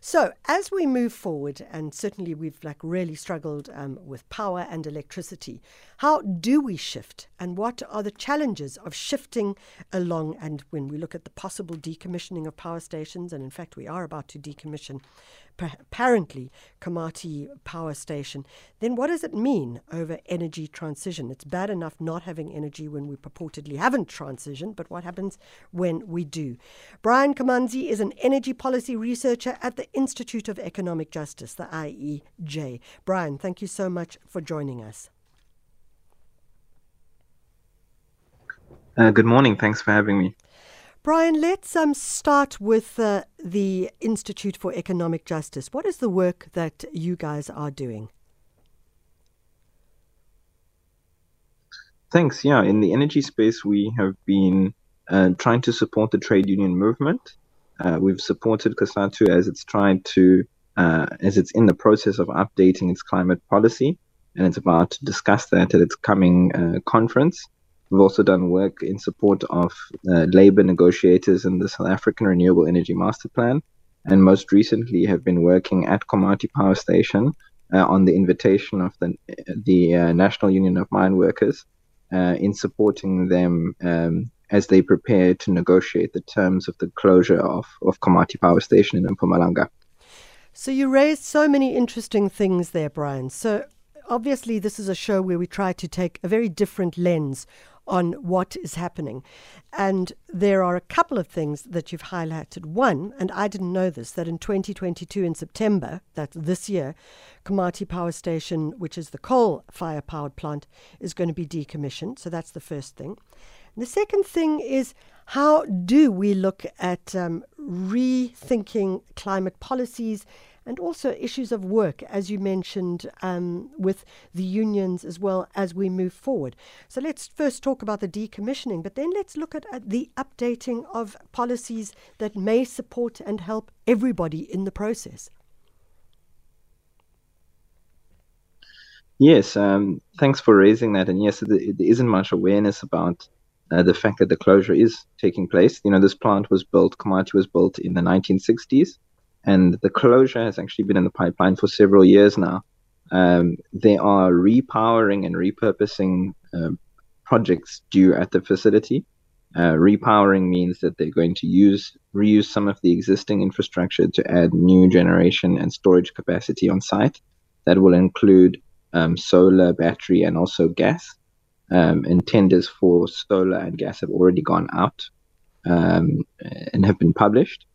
So, as we move forward, and certainly we've like really struggled um, with power and electricity, how do we shift, and what are the challenges of shifting along? And when we look at the possible decommissioning of power stations, and in fact we are about to decommission apparently Komati Power Station, then what does it mean over energy transition? It's bad enough not having energy when we purportedly haven't transitioned, but what happens when we do? Brian Kamanzi is an energy policy researcher at the Institute of Economic Justice, the IEJ. Brian, thank you so much for joining us. Uh, good morning. Thanks for having me. Brian, let's um, start with uh, the Institute for Economic Justice. What is the work that you guys are doing? Thanks. Yeah, in the energy space, we have been uh, trying to support the trade union movement. Uh, we've supported COSATU as it's trying to, uh, as it's in the process of updating its climate policy, and it's about to discuss that at its coming uh, conference. We've also done work in support of uh, labor negotiators in the South African Renewable Energy Master Plan, and most recently have been working at Komati Power Station uh, on the invitation of the the uh, National Union of Mine Workers uh, in supporting them um, as they prepare to negotiate the terms of the closure of, of Komati Power Station in Mpumalanga. So you raised so many interesting things there, Brian. So obviously this is a show where we try to take a very different lens on what is happening. And there are a couple of things that you've highlighted. One, and I didn't know this, that in 2022 in September, that's this year, Komati Power Station, which is the coal fire powered plant, is going to be decommissioned. So that's the first thing. And the second thing is how do we look at um, rethinking climate policies and also issues of work, as you mentioned, um, with the unions as well as we move forward. So let's first talk about the decommissioning, but then let's look at, at the updating of policies that may support and help everybody in the process. Yes, um, thanks for raising that. And yes, there isn't much awareness about uh, the fact that the closure is taking place. You know, this plant was built, Komati was built in the 1960s and the closure has actually been in the pipeline for several years now. Um, they are repowering and repurposing uh, projects due at the facility. Uh, repowering means that they're going to use reuse some of the existing infrastructure to add new generation and storage capacity on site. That will include um, solar, battery, and also gas. Um, and tenders for solar and gas have already gone out um, and have been published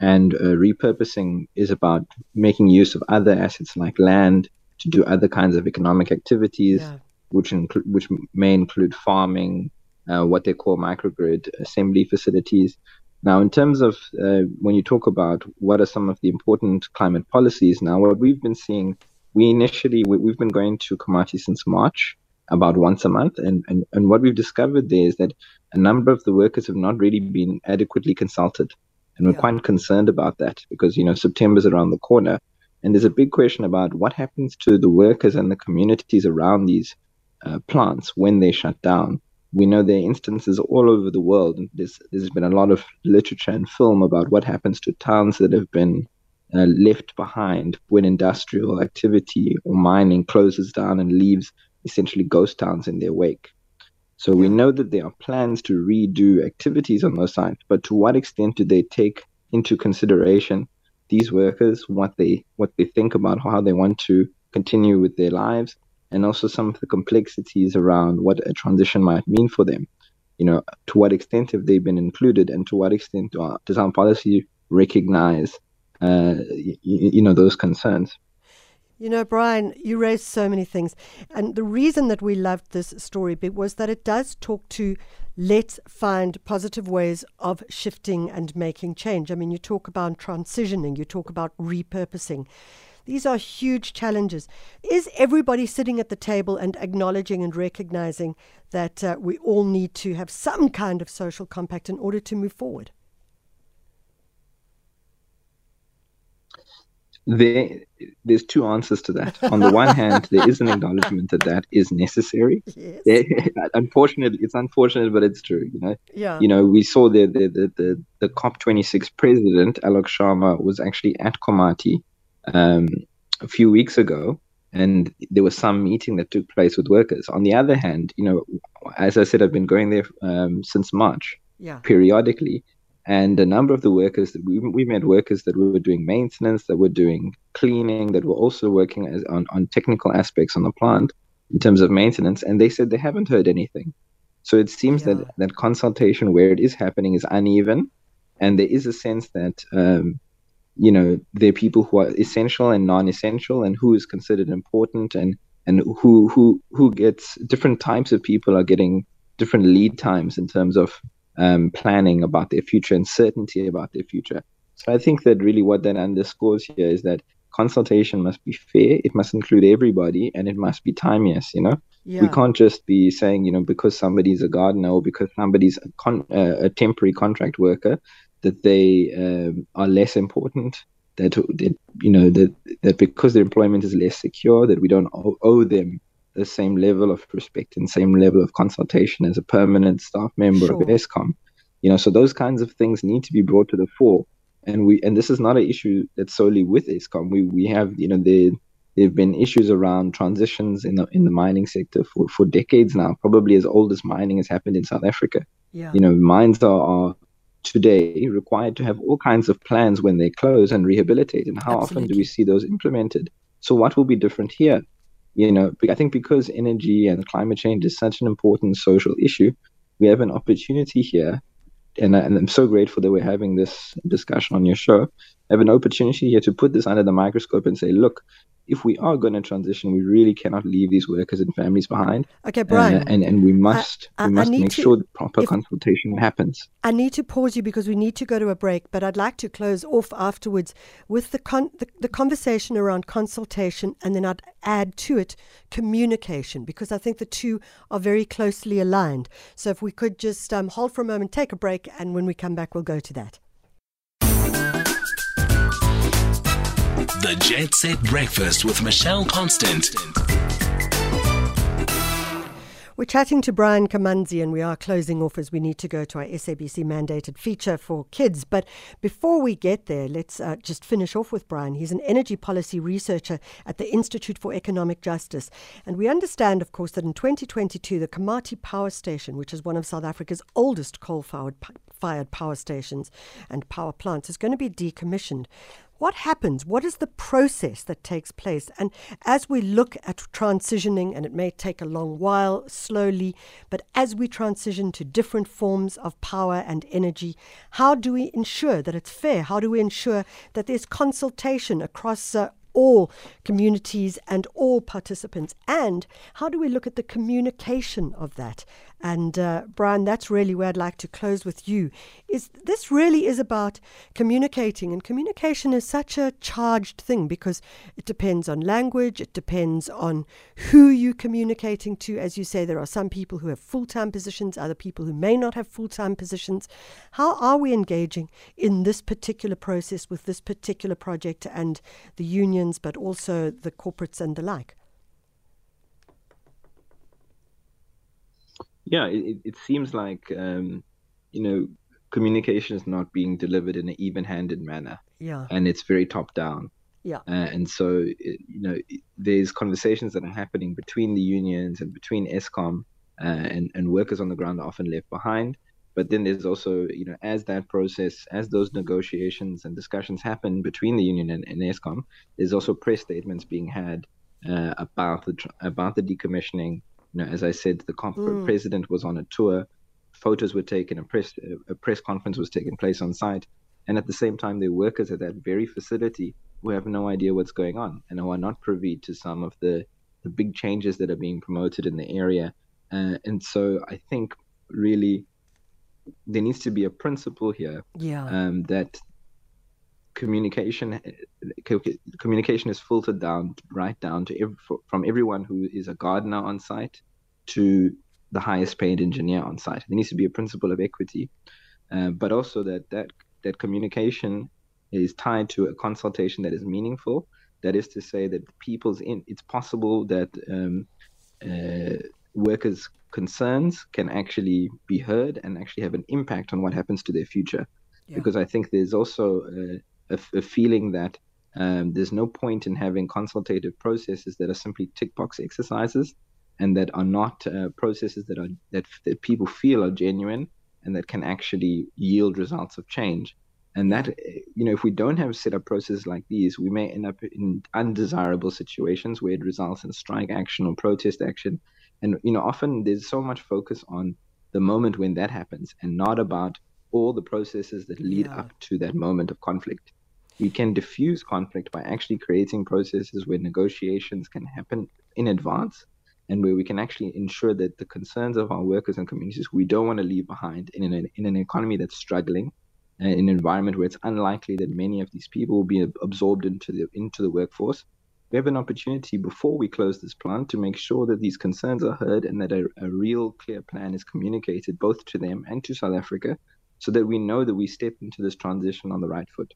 and uh, repurposing is about making use of other assets like land to do other kinds of economic activities, yeah. which include which may include farming, uh, what they call microgrid assembly facilities. Now, in terms of uh, when you talk about what are some of the important climate policies, now what we've been seeing, we initially we, have been going to Komati since March, about once a month, and, and and what we've discovered there is that a number of the workers have not really been adequately consulted and we're yeah. quite concerned about that because, you know, September's around the corner. And there's a big question about what happens to the workers and the communities around these uh, plants when they shut down. We know there are instances all over the world, and there's, there's been a lot of literature and film about what happens to towns that have been uh, left behind when industrial activity or mining closes down and leaves essentially ghost towns in their wake. So we know that there are plans to redo activities on those sites, but to what extent do they take into consideration these workers, what they what they think about how they want to continue with their lives, and also some of the complexities around what a transition might mean for them. You know, to what extent have they been included, and to what extent does our design policy recognize, uh, you, you know, those concerns? You know, Brian, you raised so many things. And the reason that we loved this story was that it does talk to let's find positive ways of shifting and making change. I mean, you talk about transitioning, you talk about repurposing. These are huge challenges. Is everybody sitting at the table and acknowledging and recognizing that uh, we all need to have some kind of social compact in order to move forward? There, there's two answers to that. On the one hand, there is an acknowledgement that that is necessary. Yes. There, unfortunately, it's unfortunate, but it's true. You know. Yeah. You know, we saw the the the the, the COP26 president Alok Sharma was actually at Komati um, a few weeks ago, and there was some meeting that took place with workers. On the other hand, you know, as I said, I've been going there um, since March. Yeah. Periodically, and a number of the workers that we, we met workers that were doing maintenance that were doing cleaning that were also working as, on, on technical aspects on the plant in terms of maintenance and they said they haven't heard anything so it seems yeah. that that consultation where it is happening is uneven and there is a sense that um, you know there are people who are essential and non-essential and who is considered important and and who who who gets different types of people are getting different lead times in terms of um, planning about their future and certainty about their future. So I think that really what that underscores here is that consultation must be fair, it must include everybody, and it must be timeless. You know, yeah. we can't just be saying, you know, because somebody's a gardener or because somebody's a, con- uh, a temporary contract worker, that they um, are less important. That, that you know that that because their employment is less secure, that we don't owe, owe them the same level of respect and same level of consultation as a permanent staff member sure. of Eskom. You know, so those kinds of things need to be brought to the fore. And we and this is not an issue that's solely with Eskom. We we have you know there there have been issues around transitions in the in the mining sector for, for decades now, probably as old as mining has happened in South Africa. Yeah. You know, mines are, are today required to have all kinds of plans when they close and rehabilitate. And how Absolutely. often do we see those implemented? So what will be different here? You know, I think because energy and climate change is such an important social issue, we have an opportunity here. And, I, and I'm so grateful that we're having this discussion on your show. Have an opportunity here to put this under the microscope and say, look, if we are going to transition, we really cannot leave these workers and families behind. Okay, Brian. Uh, and, and we must I, I, we must make to, sure the proper if, consultation happens. I need to pause you because we need to go to a break, but I'd like to close off afterwards with the, con, the, the conversation around consultation, and then I'd add to it communication because I think the two are very closely aligned. So if we could just um, hold for a moment, take a break, and when we come back, we'll go to that. The Jet Set Breakfast with Michelle Constant. We're chatting to Brian Kamanzi, and we are closing off as we need to go to our SABC mandated feature for kids. But before we get there, let's uh, just finish off with Brian. He's an energy policy researcher at the Institute for Economic Justice. And we understand, of course, that in 2022, the Komati Power Station, which is one of South Africa's oldest coal fired power stations and power plants, is going to be decommissioned what happens? What is the process that takes place? And as we look at transitioning, and it may take a long while, slowly, but as we transition to different forms of power and energy, how do we ensure that it's fair? How do we ensure that there's consultation across uh, all communities and all participants? And how do we look at the communication of that? And uh, Brian, that's really where I'd like to close with you. Is this really is about communicating, and communication is such a charged thing because it depends on language, it depends on who you're communicating to. As you say, there are some people who have full-time positions, other people who may not have full-time positions. How are we engaging in this particular process with this particular project and the unions, but also the corporates and the like? Yeah, it, it seems like um, you know communication is not being delivered in an even-handed manner. Yeah, and it's very top-down. Yeah, uh, and so it, you know there's conversations that are happening between the unions and between Eskom uh, and and workers on the ground are often left behind. But then there's also you know as that process, as those negotiations and discussions happen between the union and, and Eskom, there's also press statements being had uh, about the about the decommissioning you know, as I said, the mm. president was on a tour. Photos were taken. A press a press conference was taking place on site, and at the same time, are workers at that very facility who have no idea what's going on and who are not privy to some of the the big changes that are being promoted in the area. Uh, and so, I think really there needs to be a principle here yeah. um, that communication communication is filtered down right down to every, from everyone who is a gardener on site to the highest paid engineer on site. There needs to be a principle of equity, uh, but also that that that communication is tied to a consultation that is meaningful. That is to say that people's in, it's possible that um, uh, workers' concerns can actually be heard and actually have an impact on what happens to their future. Yeah. Because I think there's also a, a, a feeling that um, there's no point in having consultative processes that are simply tick box exercises and that are not uh, processes that are that, that people feel are genuine and that can actually yield results of change. And that, you know, if we don't have set up processes like these, we may end up in undesirable situations where it results in strike action or protest action. And, you know, often there's so much focus on the moment when that happens and not about all the processes that lead yeah. up to that moment of conflict. We can diffuse conflict by actually creating processes where negotiations can happen in advance and where we can actually ensure that the concerns of our workers and communities we don't want to leave behind in an, in an economy that's struggling uh, in an environment where it's unlikely that many of these people will be absorbed into the into the workforce. We have an opportunity before we close this plant to make sure that these concerns are heard and that a, a real clear plan is communicated both to them and to South Africa so that we know that we step into this transition on the right foot.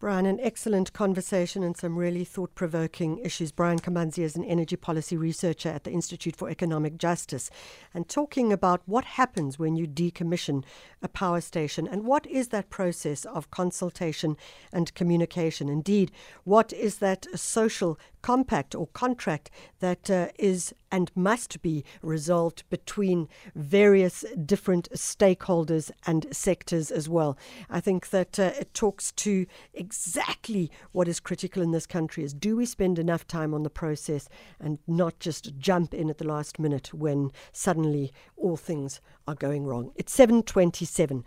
Brian, an excellent conversation and some really thought provoking issues. Brian Kamanzi is an energy policy researcher at the Institute for Economic Justice and talking about what happens when you decommission a power station and what is that process of consultation and communication. Indeed, what is that social compact or contract that uh, is and must be resolved between various different stakeholders and sectors as well. I think that uh, it talks to exactly what is critical in this country is do we spend enough time on the process and not just jump in at the last minute when suddenly all things are going wrong. It's 727.